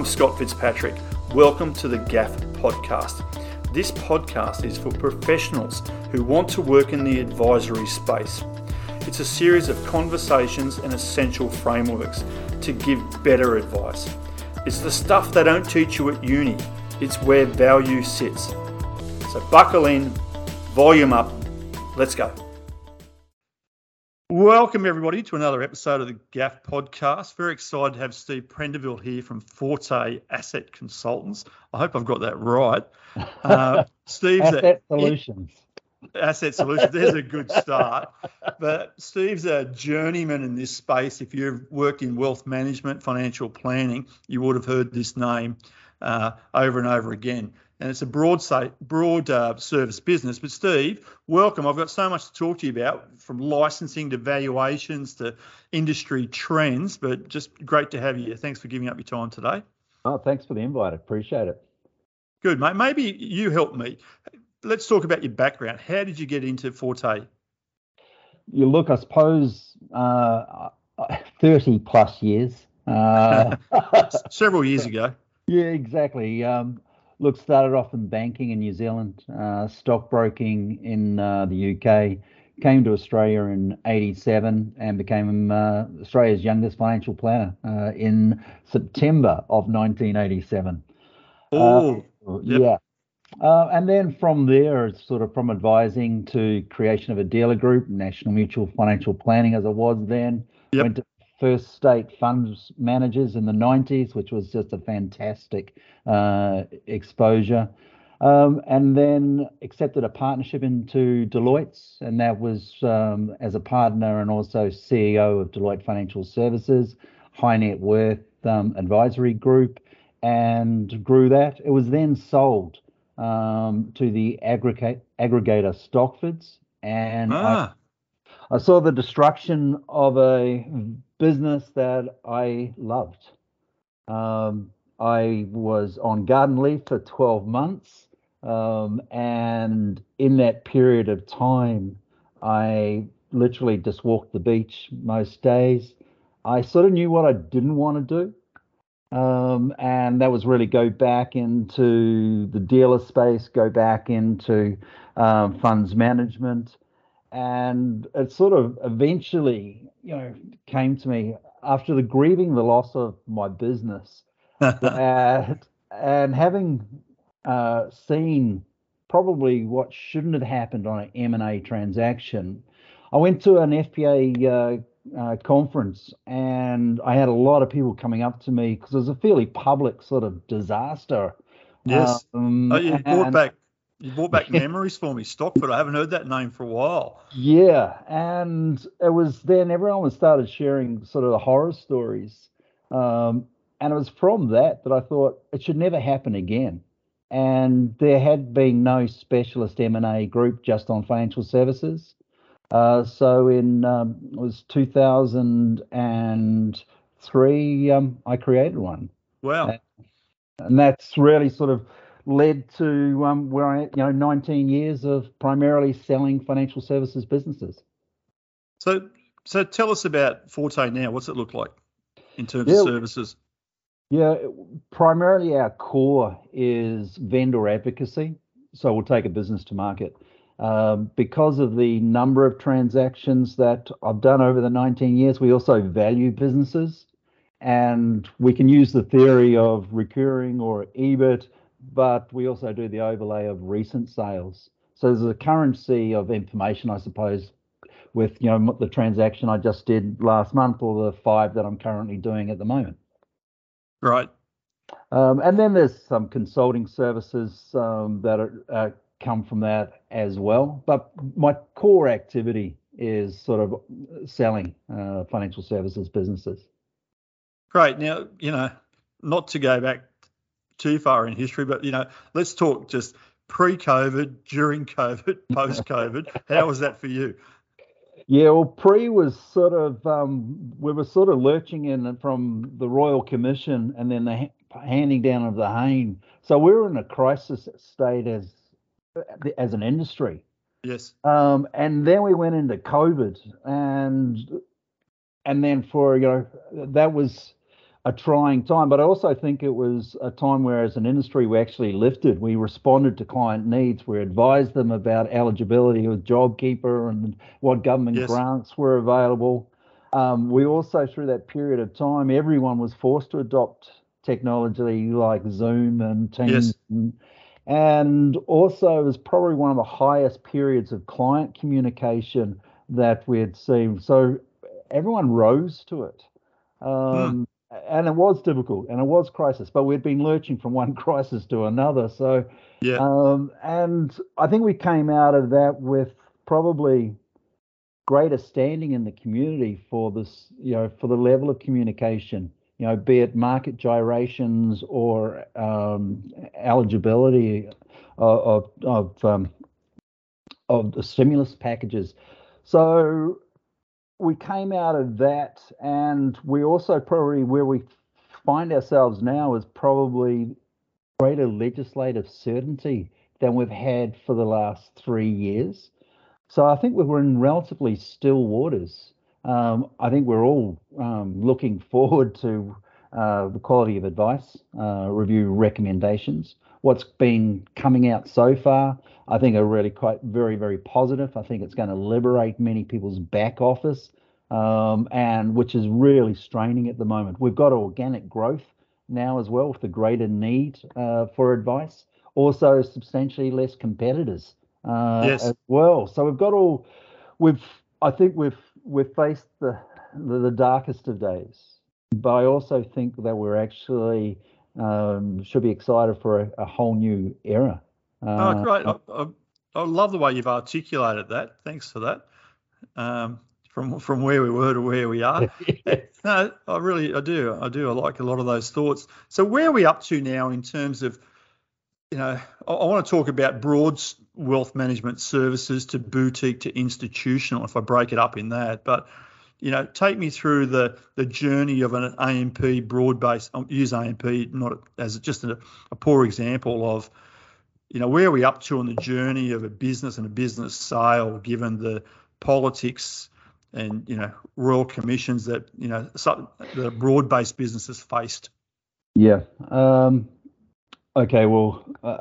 I'm Scott Fitzpatrick. Welcome to the GAF podcast. This podcast is for professionals who want to work in the advisory space. It's a series of conversations and essential frameworks to give better advice. It's the stuff they don't teach you at uni, it's where value sits. So buckle in, volume up, let's go. Welcome, everybody, to another episode of the GAF podcast. Very excited to have Steve Prendeville here from Forte Asset Consultants. I hope I've got that right. Uh, Steve's Asset a, Solutions. Asset Solutions, there's a good start. But Steve's a journeyman in this space. If you've worked in wealth management, financial planning, you would have heard this name uh, over and over again and it's a broad broad uh, service business. But Steve, welcome. I've got so much to talk to you about, from licensing to valuations to industry trends. But just great to have you. Thanks for giving up your time today. Oh, thanks for the invite. I appreciate it. Good, mate. Maybe you help me. Let's talk about your background. How did you get into Forte? You look, I suppose, uh, 30 plus years. Uh, Several years ago. Yeah, exactly. Um, look, started off in banking in New Zealand, uh, stockbroking in uh, the UK, came to Australia in 87 and became uh, Australia's youngest financial planner uh, in September of 1987. Oh, yep. yeah. Uh, and then from there, sort of from advising to creation of a dealer group, National Mutual Financial Planning as I was then, yep. went to first state funds managers in the 90s, which was just a fantastic uh, exposure. Um, and then accepted a partnership into Deloitte's, and that was um, as a partner and also CEO of Deloitte Financial Services, high net worth um, advisory group, and grew that. It was then sold um, to the aggregate, aggregator Stockfords, and ah. I, saw the destruction of a business that I loved. Um, I was on garden leave for 12 months. Um, and in that period of time, I literally just walked the beach most days. I sort of knew what I didn't want to do. Um, and that was really go back into the dealer space, go back into um, funds management. And it sort of eventually you know, came to me after the grieving the loss of my business and, and having uh, seen probably what shouldn't have happened on an M&A transaction. I went to an FPA uh, uh, conference and I had a lot of people coming up to me because it was a fairly public sort of disaster. Yes. Um, oh, you brought back you brought back memories for me, Stockford. I haven't heard that name for a while. Yeah, and it was then everyone started sharing sort of the horror stories, um, and it was from that that I thought it should never happen again. And there had been no specialist M&A group just on financial services. Uh, so in um, it was 2003, um, I created one. Wow. And, and that's really sort of led to um, where I, you know, 19 years of primarily selling financial services businesses. So, so tell us about Forte now. What's it look like in terms yeah, of services? Yeah, primarily our core is vendor advocacy. So we'll take a business to market. Um, because of the number of transactions that I've done over the 19 years, we also value businesses. And we can use the theory of recurring or EBIT but we also do the overlay of recent sales. So there's a currency of information, I suppose, with you know the transaction I just did last month or the five that I'm currently doing at the moment. Right. Um, and then there's some consulting services um, that are, uh, come from that as well. But my core activity is sort of selling uh, financial services businesses. Great. Now, you know, not to go back too far in history, but you know, let's talk just pre-COVID, during COVID, post-COVID. How was that for you? Yeah, well, pre was sort of um, we were sort of lurching in from the Royal Commission and then the handing down of the Hayne. So we were in a crisis state as as an industry. Yes. Um, and then we went into COVID, and and then for you know that was a trying time, but I also think it was a time where, as an industry, we actually lifted. We responded to client needs. We advised them about eligibility with JobKeeper and what government yes. grants were available. Um, we also, through that period of time, everyone was forced to adopt technology like Zoom and Teams. Yes. And, and also, it was probably one of the highest periods of client communication that we had seen. So everyone rose to it. Um, mm and it was difficult and it was crisis, but we'd been lurching from one crisis to another. So, yeah. Um, and I think we came out of that with probably greater standing in the community for this, you know, for the level of communication, you know, be it market gyrations or um, eligibility of of of, um, of the stimulus packages. So we came out of that, and we also probably where we find ourselves now is probably greater legislative certainty than we've had for the last three years. So I think we're in relatively still waters. Um, I think we're all um, looking forward to uh, the quality of advice uh, review recommendations. What's been coming out so far, I think, are really quite very, very positive. I think it's going to liberate many people's back office, um, and which is really straining at the moment. We've got organic growth now as well, with the greater need uh, for advice. Also, substantially less competitors uh, yes. as well. So we've got all. We've. I think we've we've faced the the, the darkest of days but I also think that we're actually um, should be excited for a, a whole new era. Uh, oh, great! I, I, I, love the way you've articulated that. Thanks for that. Um, from from where we were to where we are. no, I really I do I do I like a lot of those thoughts. So where are we up to now in terms of you know I, I want to talk about broad wealth management services to boutique to institutional if I break it up in that, but you know, take me through the the journey of an AMP broad base. I'll use AMP not as just a, a, poor example of, you know, where are we up to on the journey of a business and a business sale, given the politics and you know royal commissions that you know the broad based businesses faced. Yeah. Um, okay. Well, uh,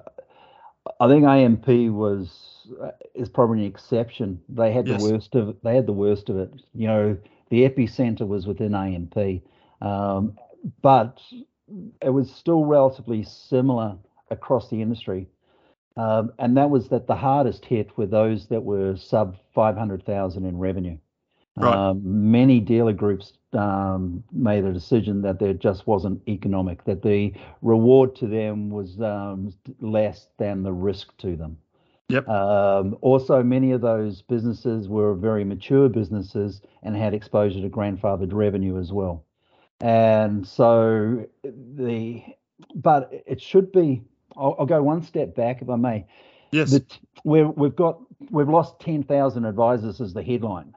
I think AMP was is probably an exception. They had yes. the worst of it. They had the worst of it. You know, the epicenter was within AMP, um, but it was still relatively similar across the industry. Um, and that was that the hardest hit were those that were sub 500,000 in revenue. Right. Um, many dealer groups um, made a decision that there just wasn't economic, that the reward to them was um, less than the risk to them. Yep. Um, also, many of those businesses were very mature businesses and had exposure to grandfathered revenue as well. And so the, but it should be. I'll, I'll go one step back if I may. Yes. The, we we've got we've lost ten thousand advisors as the headline.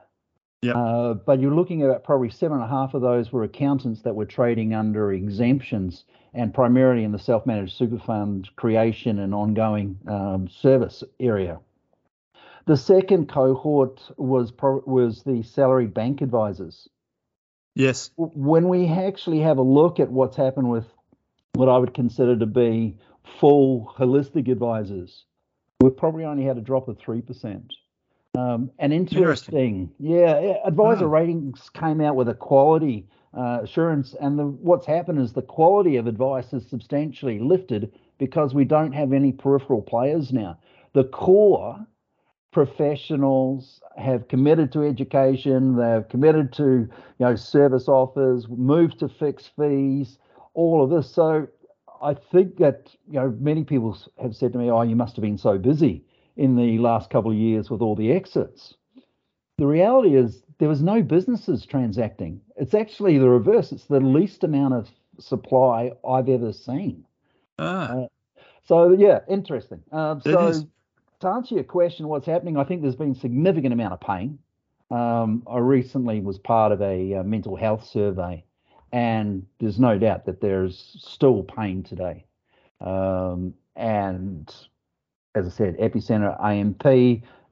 Yeah. Uh, but you're looking at probably seven and a half of those were accountants that were trading under exemptions and primarily in the self-managed super fund creation and ongoing um, service area. The second cohort was pro- was the salaried bank advisors. Yes. When we actually have a look at what's happened with what I would consider to be full holistic advisors, we've probably only had a drop of three percent. Um, and interesting, interesting. yeah, advisor ratings came out with a quality uh, assurance. And the, what's happened is the quality of advice is substantially lifted because we don't have any peripheral players now. The core professionals have committed to education, they've committed to you know service offers, moved to fixed fees, all of this. So I think that you know many people have said to me, "Oh, you must have been so busy in the last couple of years with all the exits." The reality is there was no businesses transacting. It's actually the reverse. It's the least amount of supply I've ever seen. Ah. Uh, so yeah, interesting. Uh, so is. to answer your question, what's happening? I think there's been significant amount of pain. Um, I recently was part of a, uh, mental health survey, and there's no doubt that there's still pain today. Um, and as I said, epicenter AMP.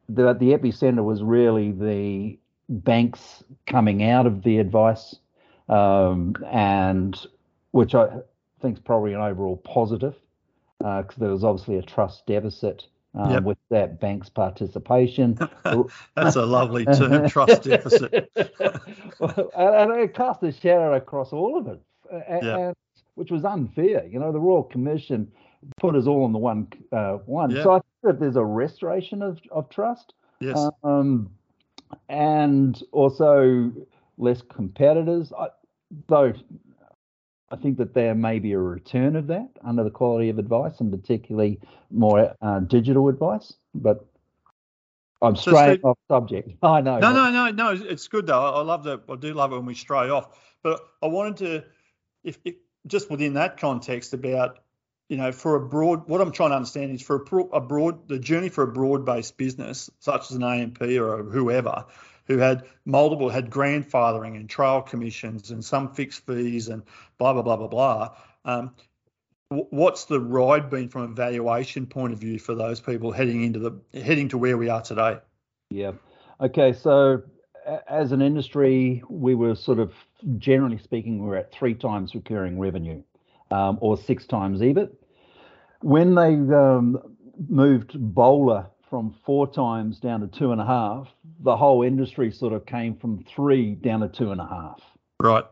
The the epicenter was really the banks coming out of the advice um, and which I think is probably an overall positive because uh, there was obviously a trust deficit um, yep. with that bank's participation. That's a lovely term, trust deficit. and it cast a shadow across all of it, and, yep. which was unfair. You know, the Royal Commission put us all in the one uh, one. Yep. So I think that there's a restoration of, of trust. Yes. Um, and also less competitors. I, though I think that there may be a return of that under the quality of advice and particularly more uh, digital advice. But I'm straying so off subject. I know. No, no, no, no. It's good though. I love that. I do love it when we stray off. But I wanted to, if, if just within that context, about you know, for a broad, what I'm trying to understand is for a, a broad, the journey for a broad-based business such as an AMP or whoever, who had multiple had grandfathering and trial commissions and some fixed fees and blah blah blah blah blah. Um, what's the ride been from a valuation point of view for those people heading into the heading to where we are today? Yeah. Okay. So as an industry, we were sort of generally speaking, we're at three times recurring revenue, um, or six times EBIT. When they um, moved BOLR from four times down to two and a half, the whole industry sort of came from three down to two and a half. Right.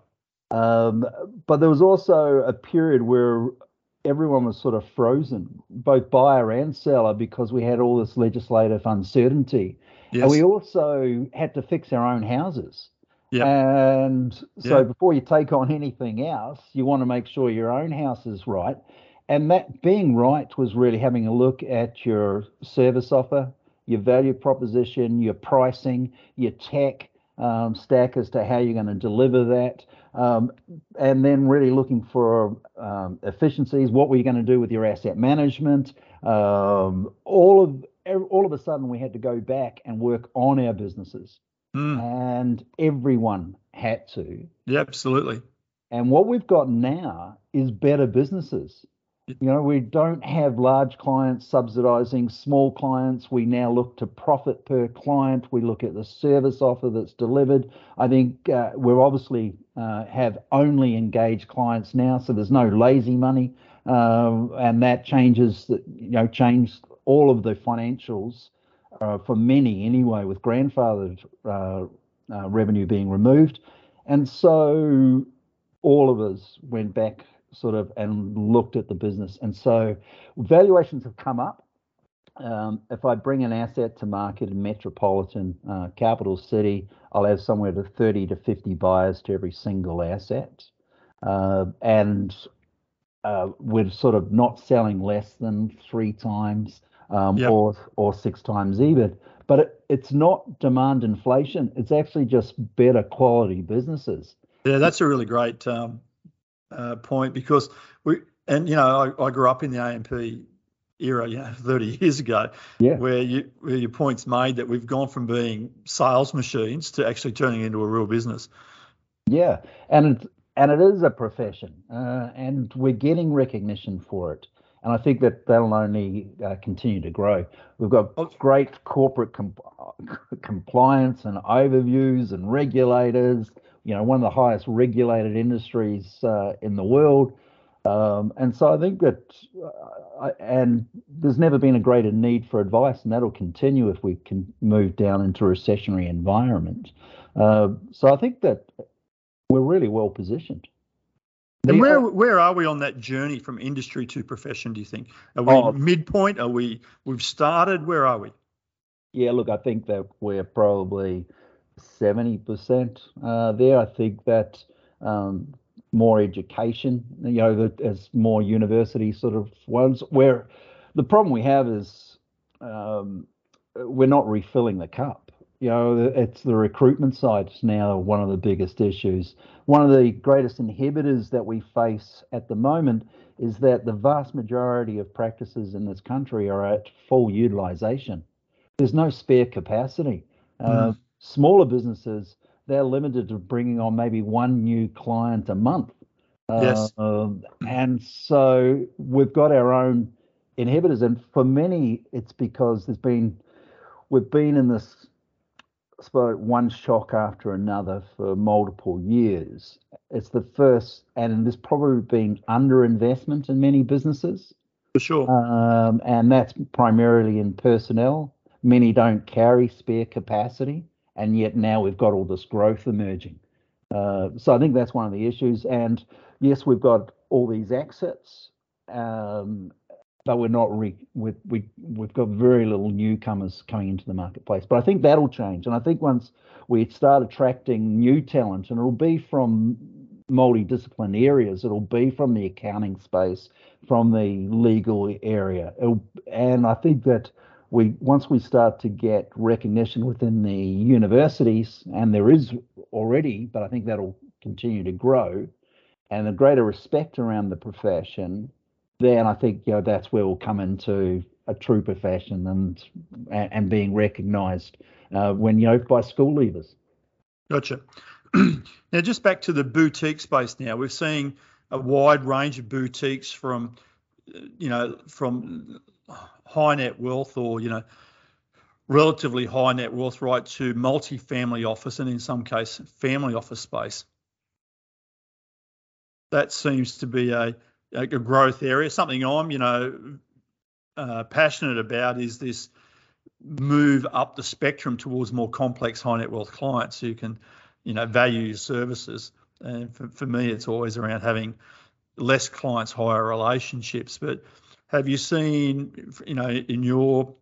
Um, but there was also a period where everyone was sort of frozen, both buyer and seller, because we had all this legislative uncertainty. Yes. And we also had to fix our own houses. Yep. And so yep. before you take on anything else, you want to make sure your own house is right and that being right was really having a look at your service offer, your value proposition, your pricing, your tech um, stack as to how you're going to deliver that, um, and then really looking for um, efficiencies. What were you going to do with your asset management? Um, all of all of a sudden, we had to go back and work on our businesses, mm. and everyone had to. Yeah, absolutely. And what we've got now is better businesses. You know, we don't have large clients subsidizing small clients. We now look to profit per client. We look at the service offer that's delivered. I think uh, we're obviously uh, have only engaged clients now, so there's no lazy money, uh, and that changes. The, you know, changed all of the financials uh, for many anyway, with grandfathered uh, uh, revenue being removed, and so all of us went back sort of and looked at the business. And so valuations have come up. Um, if I bring an asset to market in metropolitan uh, capital city, I'll have somewhere to 30 to 50 buyers to every single asset. Uh, and uh, we're sort of not selling less than three times um, yep. or or six times EBIT. But it, it's not demand inflation. It's actually just better quality businesses. Yeah, that's a really great um, uh, point because we and you know I, I, grew up in the AMP era, you know, 30 years ago, yeah. where you where your points made that we've gone from being sales machines to actually turning into a real business. Yeah, and it's and it is a profession, uh, and we're getting recognition for it. And I think that that'll only uh, continue to grow. We've got oh. great corporate compliance and overviews and regulators you know, one of the highest regulated industries uh, in the world. Um, and so I think that, uh, and there's never been a greater need for advice, and that'll continue if we can move down into a recessionary environment. Uh, so I think that we're really well positioned. And where where are we on that journey from industry to profession? Do you think are we oh, midpoint? Are we we've started? Where are we? Yeah, look, I think that we're probably 70% uh, there. I think that um, more education, you know, as more university sort of ones, where the problem we have is um, we're not refilling the cup. You know, it's the recruitment side is now one of the biggest issues. One of the greatest inhibitors that we face at the moment is that the vast majority of practices in this country are at full utilization. There's no spare capacity. Mm. Smaller businesses, they're limited to bringing on maybe one new client a month. Yes. Uh, and so we've got our own inhibitors. And for many, it's because there's been, we've been in this one shock after another for multiple years. It's the first, and there's probably been underinvestment in many businesses. For sure. Um, and that's primarily in personnel. Many don't carry spare capacity, and yet now we've got all this growth emerging. Uh, so I think that's one of the issues. And yes, we've got all these exits, um, but we're not re- we, we we've got very little newcomers coming into the marketplace. But I think that'll change, and I think once we start attracting new talent, and it'll be from multidisciplinary areas, it'll be from the accounting space, from the legal area, it'll, and I think that we once we start to get recognition within the universities, and there is already, but I think that'll continue to grow, and a greater respect around the profession, then I think you know that's where we'll come into a true profession and and being recognised uh, when you know by school leavers. Gotcha. now just back to the boutique space. Now we're seeing a wide range of boutiques from you know from high net wealth or you know relatively high net worth right to multi-family office and in some case family office space. That seems to be a, a growth area. Something i'm you know uh, passionate about is this move up the spectrum towards more complex high net worth clients who can you know value your services. And for, for me it's always around having less clients higher relationships. But have you seen, you know, in your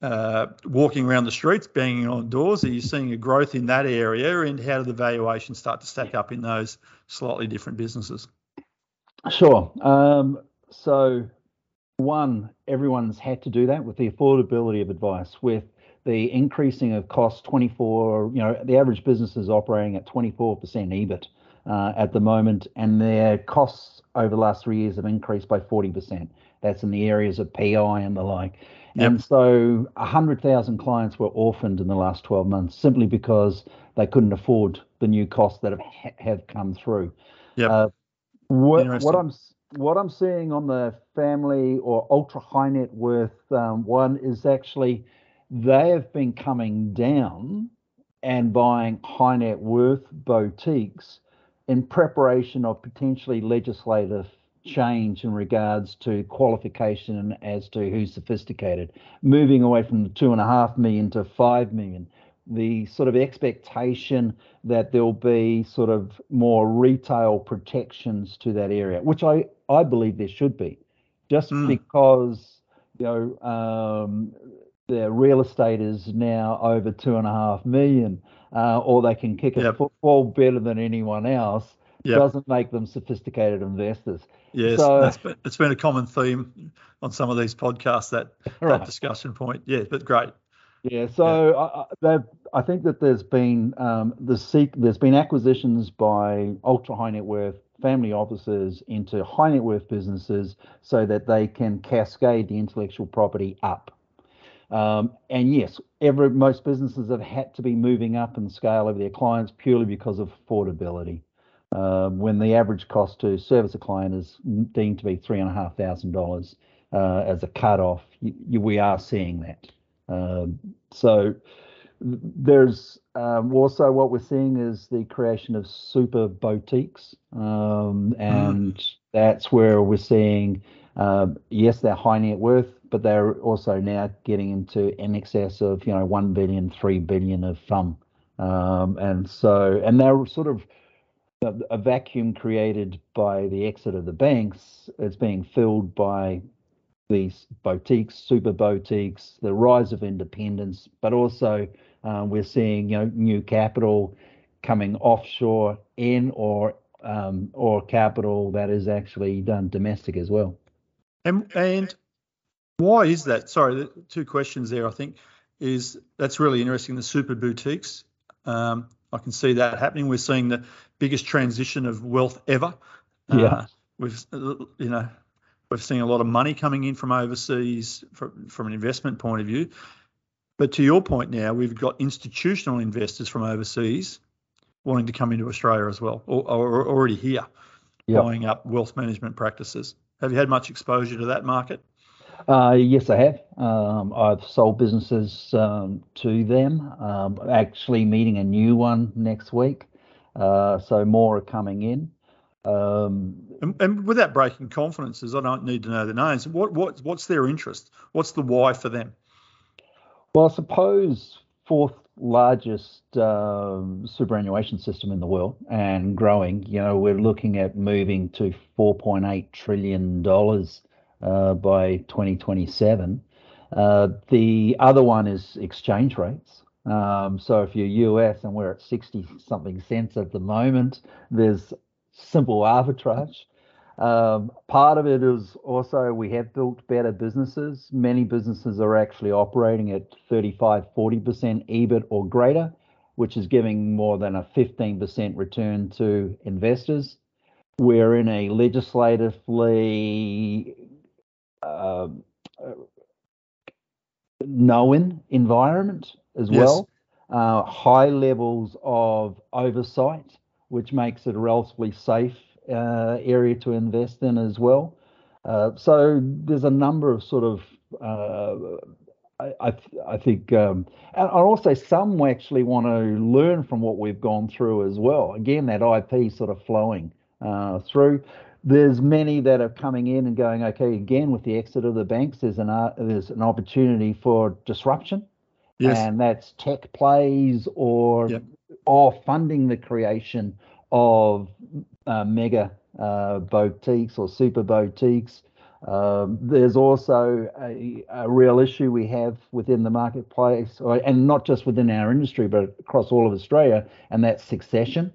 uh, walking around the streets, banging on doors, are you seeing a growth in that area, and how do the valuations start to stack up in those slightly different businesses? Sure. Um, so, one, everyone's had to do that with the affordability of advice, with the increasing of costs 24, you know, the average business is operating at 24% EBIT uh, at the moment, and their costs over the last three years have increased by 40%. That's in the areas of PI and the like. Yep. And so 100,000 clients were orphaned in the last 12 months simply because they couldn't afford the new costs that have have come through. Yeah. Uh, what, what, I'm what I'm seeing on the family or ultra high net worth um, one is actually they have been coming down and buying high net worth boutiques in preparation of potentially legislative change in regards to qualification as to who's sophisticated, moving away from the two and a half million to five million. The sort of expectation that there'll be sort of more retail protections to that area, which I, I believe there should be, just mm. because you know um, the real estate is now over two and a half million, uh, or they can kick yep. a football better than anyone else. Yep. Doesn't make them sophisticated investors. Yes, so, that's been, it's been a common theme on some of these podcasts that right. that discussion point. Yeah, but great. Yeah, so yeah. I, I think that there's been um, the seek, there's been acquisitions by ultra high net worth family offices into high net worth businesses so that they can cascade the intellectual property up. Um, and yes, every most businesses have had to be moving up in scale of their clients purely because of affordability um, when the average cost to service a client is deemed to be three and a half thousand dollars uh, as a cutoff, you, you, we are seeing that. Um, so there's um, also what we're seeing is the creation of super boutiques, um, and mm. that's where we're seeing. Um, yes, they're high net worth, but they're also now getting into in excess of you know one billion, three billion of um, and so and they're sort of a vacuum created by the exit of the banks is being filled by these boutiques, super boutiques, the rise of independence, but also um, we're seeing you know new capital coming offshore in or um, or capital that is actually done domestic as well. And and why is that? Sorry, two questions there. I think is that's really interesting. The super boutiques. Um, I can see that happening. We're seeing the biggest transition of wealth ever. Yeah. Uh, we've, you know, we've seen a lot of money coming in from overseas from, from an investment point of view. But to your point now, we've got institutional investors from overseas wanting to come into Australia as well, or, or already here, yep. buying up wealth management practices. Have you had much exposure to that market? Uh, yes, I have. Um, I've sold businesses um, to them. Um, actually, meeting a new one next week. Uh, so more are coming in. Um, and, and, without breaking confidences, I don't need to know the names. What what what's their interest? What's the why for them? Well, I suppose fourth largest um, superannuation system in the world and growing. You know, we're looking at moving to 4.8 trillion dollars by 2027. Uh, the other one is exchange rates. Um, so if you're US and we're at 60 something cents at the moment, there's simple arbitrage. Um, part of it is also we have built better businesses. Many businesses are actually operating at 35, 40% EBIT or greater, which is giving more than a 15% return to investors. We're in a legislatively uh, known environment as yes. well. Uh, high levels of oversight, which makes it a relatively safe uh, area to invest in as well. Uh, so there's a number of sort of uh, I, I, think, um, and also some actually want to learn from what we've gone through as well. Again, that IP sort of flowing uh, through. There's many that are coming in and going, okay, again with the exit of the banks, there's an uh, there's an opportunity for disruption, yes. and that's tech plays or yep. or funding the creation of uh, mega uh, boutiques or super boutiques. Um, there's also a, a, real issue we have within the marketplace, or, and not just within our industry, but across all of Australia, and that's succession.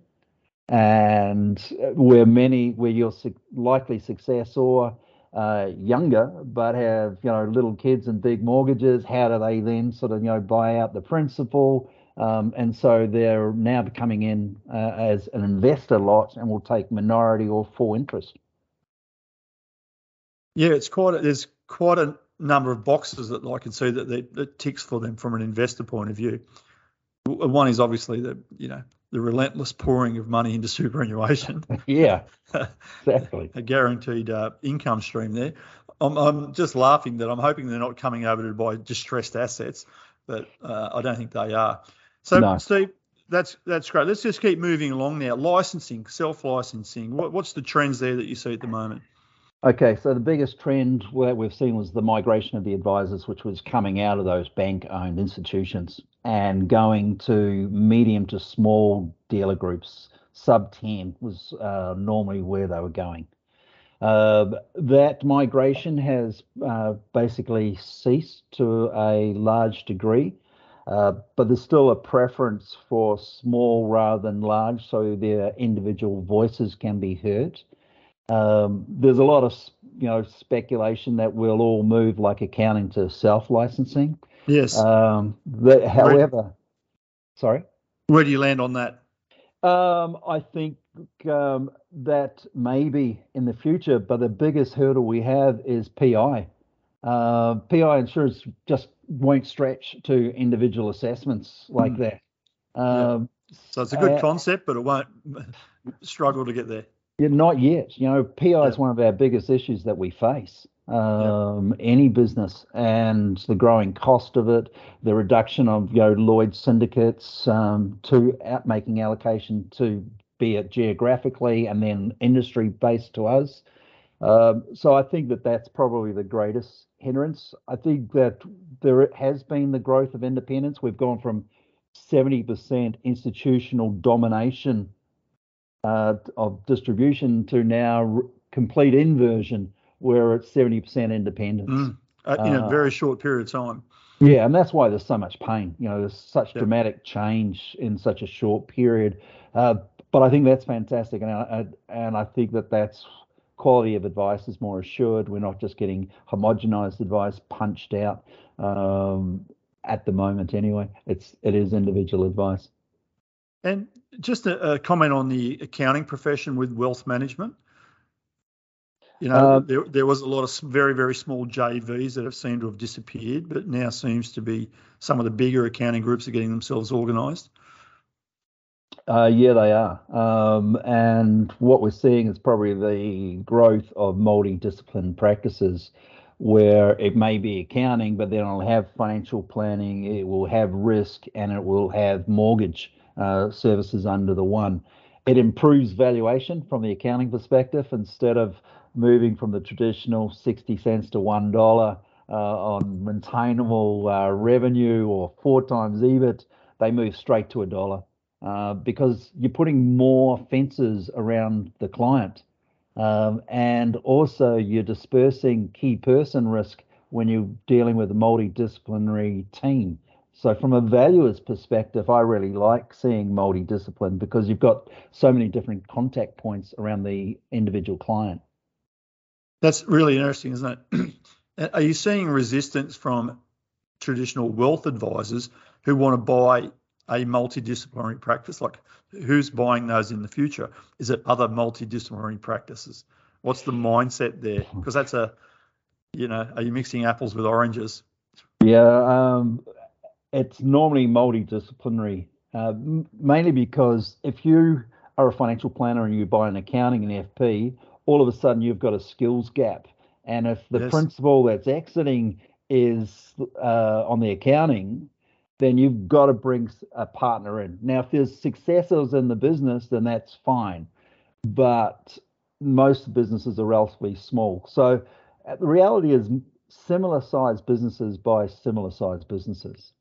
And where many, where your likely successor uh, younger, but have you know little kids and big mortgages, how do they then sort of you know buy out the principal? Um, and so they're now coming in uh, as an investor lot and will take minority or full interest. Yeah, it's quite there's quite a number of boxes that I can see that, that ticks for them from an investor point of view. One is obviously that you know the relentless pouring of money into superannuation. yeah, exactly. a guaranteed uh, income stream there. I'm, I'm just laughing that I'm hoping they're not coming over to buy distressed assets, but uh, I don't think they are. So, no. Steve, that's that's great. Let's just keep moving along now. Licensing, self-licensing. What, what's the trends there that you see at the moment? Okay, so the biggest trend that we've seen was the migration of the advisors, which was coming out of those bank-owned institutions and going to medium to small dealer groups. Sub 10 was uh, normally where they were going. Uh, that migration has uh, basically ceased to a large degree. Uh, but there's still a preference for small rather than large, so their individual voices can be heard. Um, there's a lot of you know speculation that we'll all move like accounting to self-licensing. Yes. Um, that, however, where, sorry. Where do you land on that? Um, I think um, that maybe in the future, but the biggest hurdle we have is PI. Uh, PI insurance just won't stretch to individual assessments like mm. that. Um, yeah. So it's a good uh, concept, but it won't struggle to get there. Yeah, not yet. You know, PI yeah. is one of our biggest issues that we face. Um, yeah. Any business and the growing cost of it, the reduction of you know Lloyd syndicates um, to out making allocation to be it geographically and then industry based to us. Um, so I think that that's probably the greatest hindrance. I think that there has been the growth of independence. We've gone from 70% institutional domination uh, of distribution to now complete inversion where it's 70% independence. Mm, uh, in a uh, very short period of time. Yeah, and that's why there's so much pain. You know, there's such dramatic change in such a short period. Uh, but I think that's fantastic, and I, and I think that that's quality of advice is more assured. We're not just getting homogenized advice punched out um, at the moment. Anyway, it's it is individual advice. And just a, a, comment on the accounting profession with wealth management. You know, uh, there, there was a lot of very, very small JVs that have seemed to have disappeared, but now seems to be some of the bigger accounting groups are getting themselves organised. Uh, yeah, they are. Um, and what we're seeing is probably the growth of multi-discipline practices where it may be accounting, but then it'll have financial planning, it will have risk, and it will have mortgage uh, services under the one. It improves valuation from the accounting perspective instead of moving from the traditional 60 cents to $1 uh, on maintainable uh, revenue or four times EBIT, they move straight to a dollar uh, because you're putting more fences around the client. Um, and also, you're dispersing key person risk when you're dealing with a multidisciplinary team. So, from a valuer's perspective, I really like seeing multidiscipline because you've got so many different contact points around the individual client. That's really interesting, isn't it? Are you seeing resistance from traditional wealth advisors who want to buy a multidisciplinary practice? Like, who's buying those in the future? Is it other multidisciplinary practices? What's the mindset there? Because that's a, you know, are you mixing apples with oranges? Yeah, um, it's normally multidisciplinary, uh, mainly because if you are a financial planner and you buy an accounting and FP, all of a sudden you've got a skills gap. And if the yes. principal that's exiting is uh, on the accounting, then you've got to bring a partner in. Now, if there's successors in the business, then that's fine. But most businesses are relatively small. So uh, the reality is similar sized businesses buy similar sized businesses.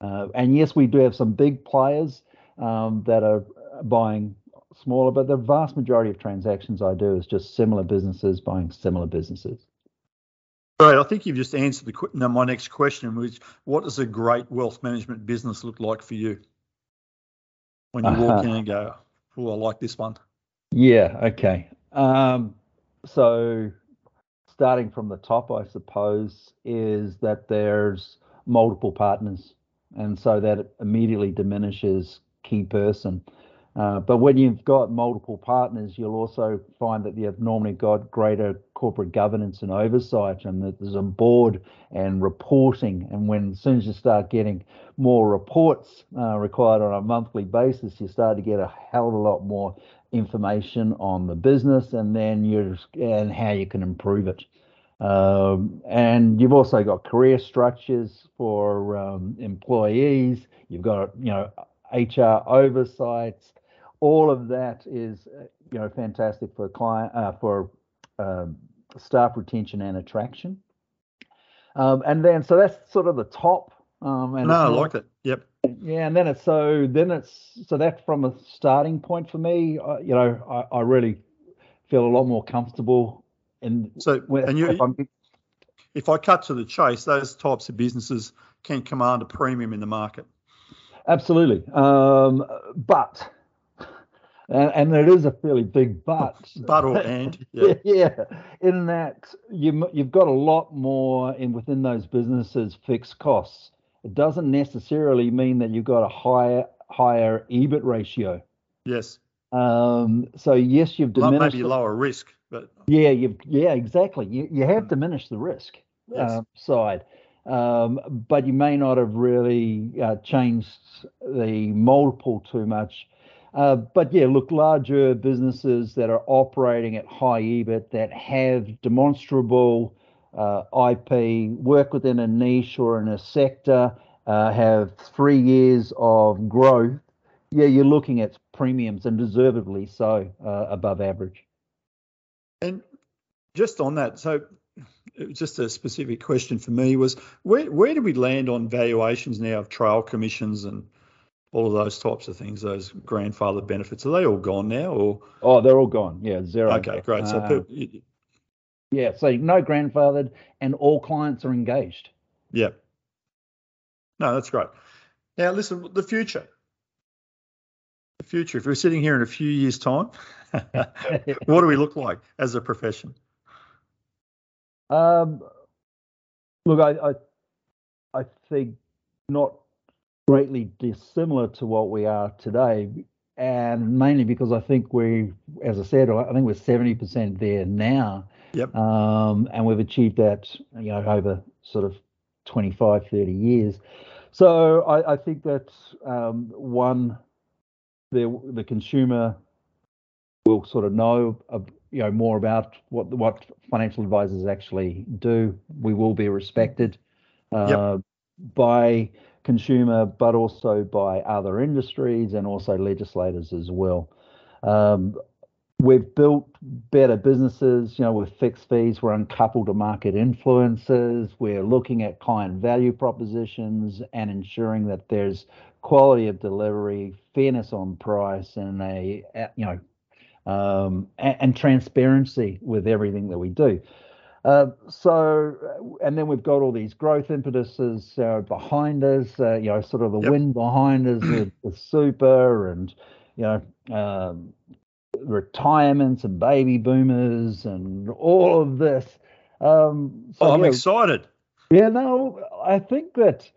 Uh, and yes, we do have some big players um, that are buying smaller, but the vast majority of transactions I do is just similar businesses buying similar businesses. Right. I think you've just answered the now my next question, which what does a great wealth management business look like for you? When you walk uh-huh. in and go, oh, I like this one. Yeah. Okay. Um, so starting from the top, I suppose, is that there's multiple partners, and so that immediately diminishes key person. Uh, but when you've got multiple partners, you'll also find that you've normally got greater corporate governance and oversight, and that there's a board and reporting. And when as soon as you start getting more reports uh, required on a monthly basis, you start to get a hell of a lot more information on the business, and then you and how you can improve it. Um, and you've also got career structures for um, employees. You've got you know HR oversights all of that is uh, you know fantastic for client uh, for um, staff retention and attraction. Um, and then so that's sort of the top. Um, and no, I like it. Yep. Yeah, and then it's so then it's so that from a starting point for me, uh, you know, I, I, really feel a lot more comfortable. And so when, and you, if, if I cut to the chase, those types of businesses can command a premium in the market. Absolutely, um, but and, and it is a fairly big but. but or and yeah. yeah, in that you you've got a lot more in within those businesses fixed costs. It doesn't necessarily mean that you've got a higher higher EBIT ratio. Yes. Um, so yes, you've diminished maybe lower risk, but yeah, you've yeah exactly. You you have diminished the risk yes. uh, side. Um, but you may not have really uh, changed the multiple too much uh, but yeah, look, larger businesses that are operating at high EBIT that have demonstrable uh, IP, work within a niche or in a sector, uh, have three years of growth. Yeah, you're looking at premiums and deservedly so uh, above average. And just on that, so just a specific question for me was where where do we land on valuations now of trail commissions and all of those types of things, those grandfather benefits, are they all gone now? Or oh, they're all gone. Yeah, zero. Okay, great. So uh, yeah, so no grandfathered, and all clients are engaged. Yeah. No, that's great. Now, listen, the future. The future. If we're sitting here in a few years' time, what do we look like as a profession? Um, look, I, I, I think not greatly dissimilar to what we are today. And mainly because I think we, as I said, I think we're 70% there now. Yep. Um, and we've achieved that, you know, over sort of 25, 30 years. So I, I think that um, one, the the consumer will sort of know you know more about what what financial advisors actually do, we will be respected uh, yep. by consumer, but also by other industries and also legislators as well. Um, we've built better businesses, you know, with fixed fees. We're uncoupled to market influences. We're looking at client value propositions and ensuring that there's quality of delivery, fairness on price, and a you know, um, and, and, transparency with everything that we do. Uh, so, and then we've got all these growth impetuses uh, behind us, uh, you know, sort of the yep. wind behind us with, with super and, you know, um, retirements and baby boomers and all of this. Um, so, oh, I'm excited. Yeah, no, I think that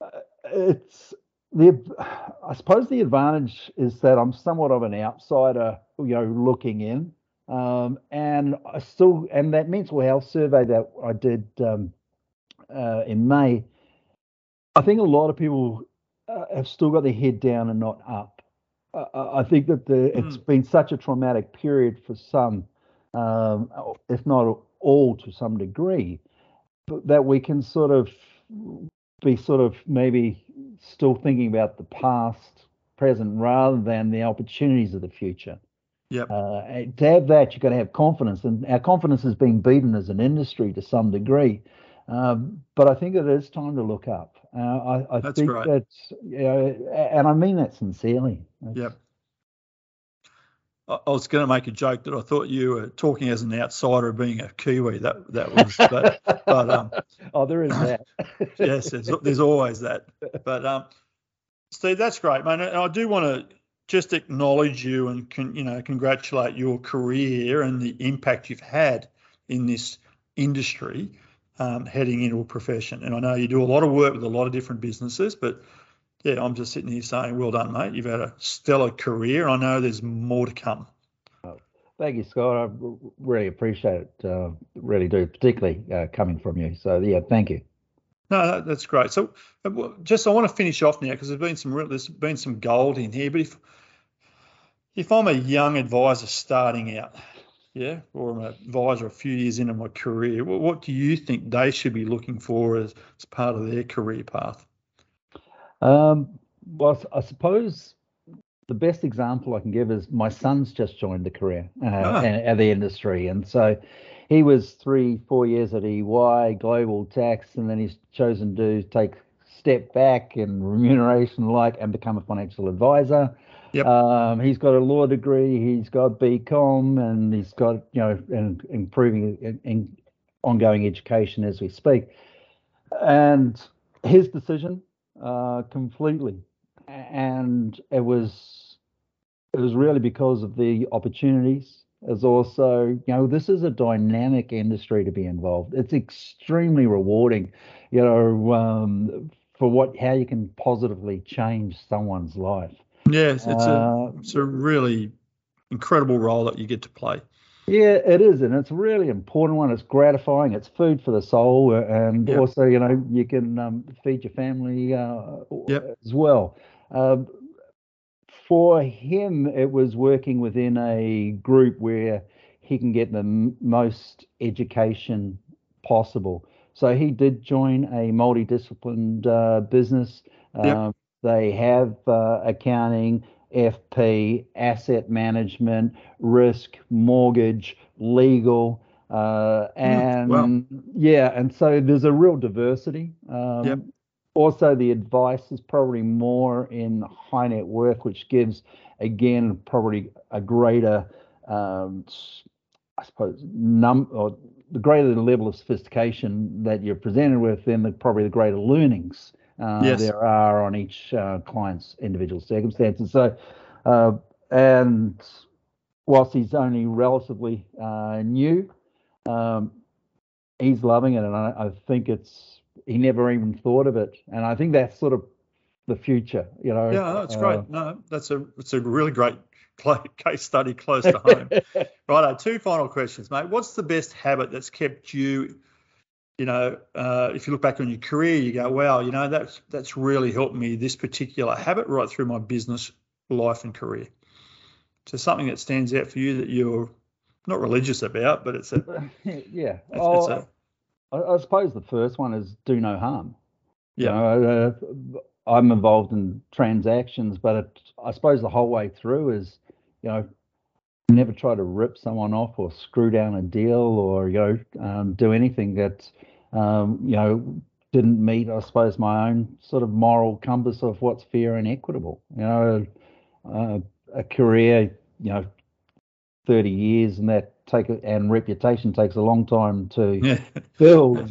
uh, it's the. I suppose the advantage is that I'm somewhat of an outsider, you know, looking in, um, and I still and that mental health survey that I did um, uh, in May. I think a lot of people uh, have still got their head down and not up. I think that the, mm. it's been such a traumatic period for some, um, if not all to some degree, that we can sort of be sort of maybe still thinking about the past, present, rather than the opportunities of the future. Yep. Uh, to have that, you've got to have confidence, and our confidence is being beaten as an industry to some degree. Um, but I think it is time to look up. Uh, I, I That's think right. that, you know, and I mean that sincerely. That's, yep. I, I was going to make a joke that I thought you were talking as an outsider of being a Kiwi. That that was, but, but um, oh, there is that. yes, there's, there's always that. But um, Steve, that's great, man. And I do want to just acknowledge you and con, you know congratulate your career and the impact you've had in this industry um, heading into a profession. And I know you do a lot of work with a lot of different businesses, but yeah, I'm just sitting here saying, well done, mate. You've had a stellar career. I know there's more to come. Thank you, Scott. I really appreciate it. Uh, really do, particularly uh, coming from you. So yeah, thank you. No, that's great. So uh, just I want to finish off now because there's been some there's been some gold in here. But if if I'm a young advisor starting out, yeah, or an advisor a few years into my career, what, what do you think they should be looking for as, as part of their career path? Um, well, I suppose the best example I can give is my son's just joined the career uh, ah. at the industry, and so he was three, four years at EY, global tax, and then he's chosen to take step back in remuneration like and become a financial advisor. Yep. Um, he's got a law degree, he's got BCom, and he's got you know and improving in, in ongoing education as we speak. And his decision uh, completely, and it was it was really because of the opportunities. As also, you know, this is a dynamic industry to be involved. It's extremely rewarding, you know, um, for what how you can positively change someone's life. Yes, it's uh, a it's a really incredible role that you get to play. Yeah, it is, and it's a really important one. It's gratifying. It's food for the soul, and yep. also, you know, you can um, feed your family uh, yep. as well. Uh, for him, it was working within a group where he can get the m- most education possible. So he did join a multidisciplined uh, business. Yep. Um, they have uh, accounting, FP, asset management, risk, mortgage, legal, uh, and yeah, and so there's a real diversity. Um, yep. Also, the advice is probably more in high net worth, which gives again probably a greater, um, I suppose, num or the greater the level of sophistication that you're presented with, then the, probably the greater learnings uh, yes. there are on each uh, client's individual circumstances. So, uh, and whilst he's only relatively uh, new, um, he's loving it, and I, I, think it's he never even thought of it, and I think that's sort of the future. You know. Yeah, that's great. Uh, no, that's a it's a really great case study close to home. right, two final questions, mate. What's the best habit that's kept you you know, uh, if you look back on your career, you go, wow, you know, that's that's really helped me this particular habit right through my business life and career. So something that stands out for you that you're not religious about, but it's a yeah. It's, oh, it's a, I, I suppose the first one is do no harm. Yeah. You know, uh, I'm involved in transactions, but it, I suppose the whole way through is, you know, never try to rip someone off or screw down a deal or you know um, do anything that um, you know didn't meet, I suppose, my own sort of moral compass of what's fair and equitable. You know, uh, a career, you know, 30 years and that take and reputation takes a long time to build.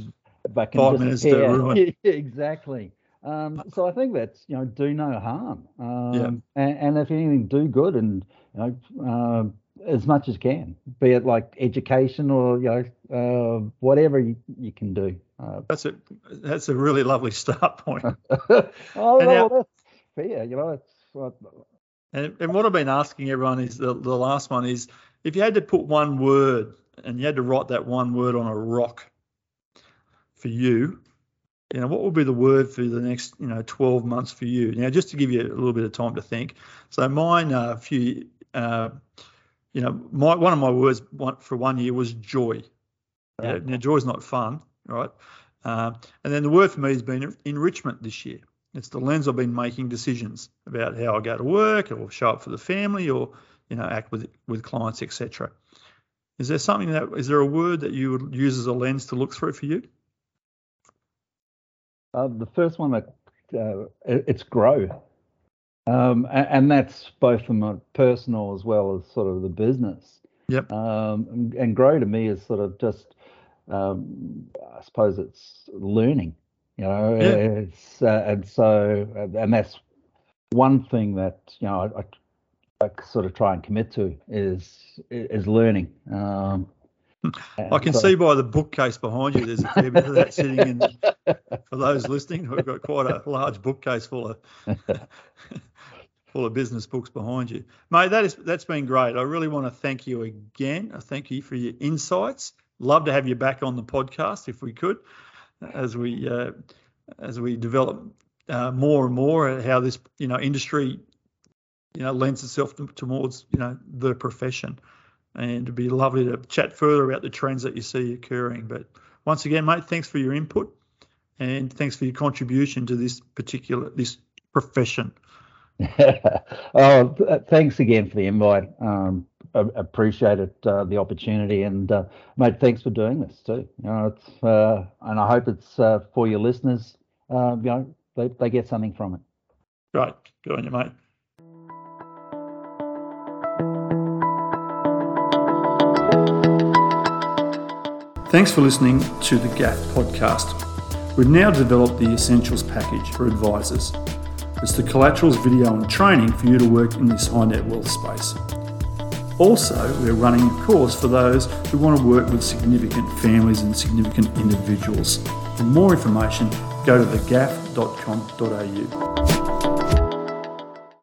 But can Five minutes to ruin. exactly. Um, so I think that's you know do no harm, um, Yeah. and, and if anything, do good, and you know uh, as much as can, be it like education or you know uh, whatever you, you can do. Uh, That's a that's a really lovely start point. oh, well, that's fair, you know. Uh, And, and what I've been asking everyone is the, the last one is if you had to put one word and you had to write that one word on a rock for you, you know, what will be the word for the next, you know, 12 months for you? Now, just to give you a little bit of time to think. So mine, uh, a few, uh, you know, my one of my words one, for one year was joy. Yeah, Right. now, joy's not fun, right? Um, and then the word for me has been enrichment this year. It's the lens I've been making decisions about how I go to work or show up for the family or you know act with with clients, etc. Is there something that is there a word that you would use as a lens to look through for you? Uh, the first one that uh, it's grow, um, and, and that's both from a personal as well as sort of the business. Yep. Um, and, and grow to me is sort of just, um, I suppose it's learning. You know, Yeah. it's uh, and so and that's one thing that you know I, I, I sort of try and commit to is is learning. Um, I can see by the bookcase behind you, there's a fair bit of that sitting in. For those listening, we've got quite a large bookcase full of full of business books behind you, mate. That is that's been great. I really want to thank you again. I thank you for your insights. Love to have you back on the podcast if we could, as we uh, as we develop uh, more and more how this you know industry you know lends itself to, towards you know the profession and it'd be lovely to chat further about the trends that you see occurring. But once again, mate, thanks for your input and thanks for your contribution to this particular this profession. oh, th- thanks again for the invite. Um, I appreciate it, uh, the opportunity, and uh, mate, thanks for doing this too. You know, it's uh, and I hope it's uh, for your listeners. Uh, you know, they, they get something from it. Great, good on you, mate. Thanks for listening to the GAF podcast. We've now developed the Essentials package for advisors. It's the collaterals video and training for you to work in this high net wealth space. Also, we're running a course for those who want to work with significant families and significant individuals. For more information, go to thegaf.com.au.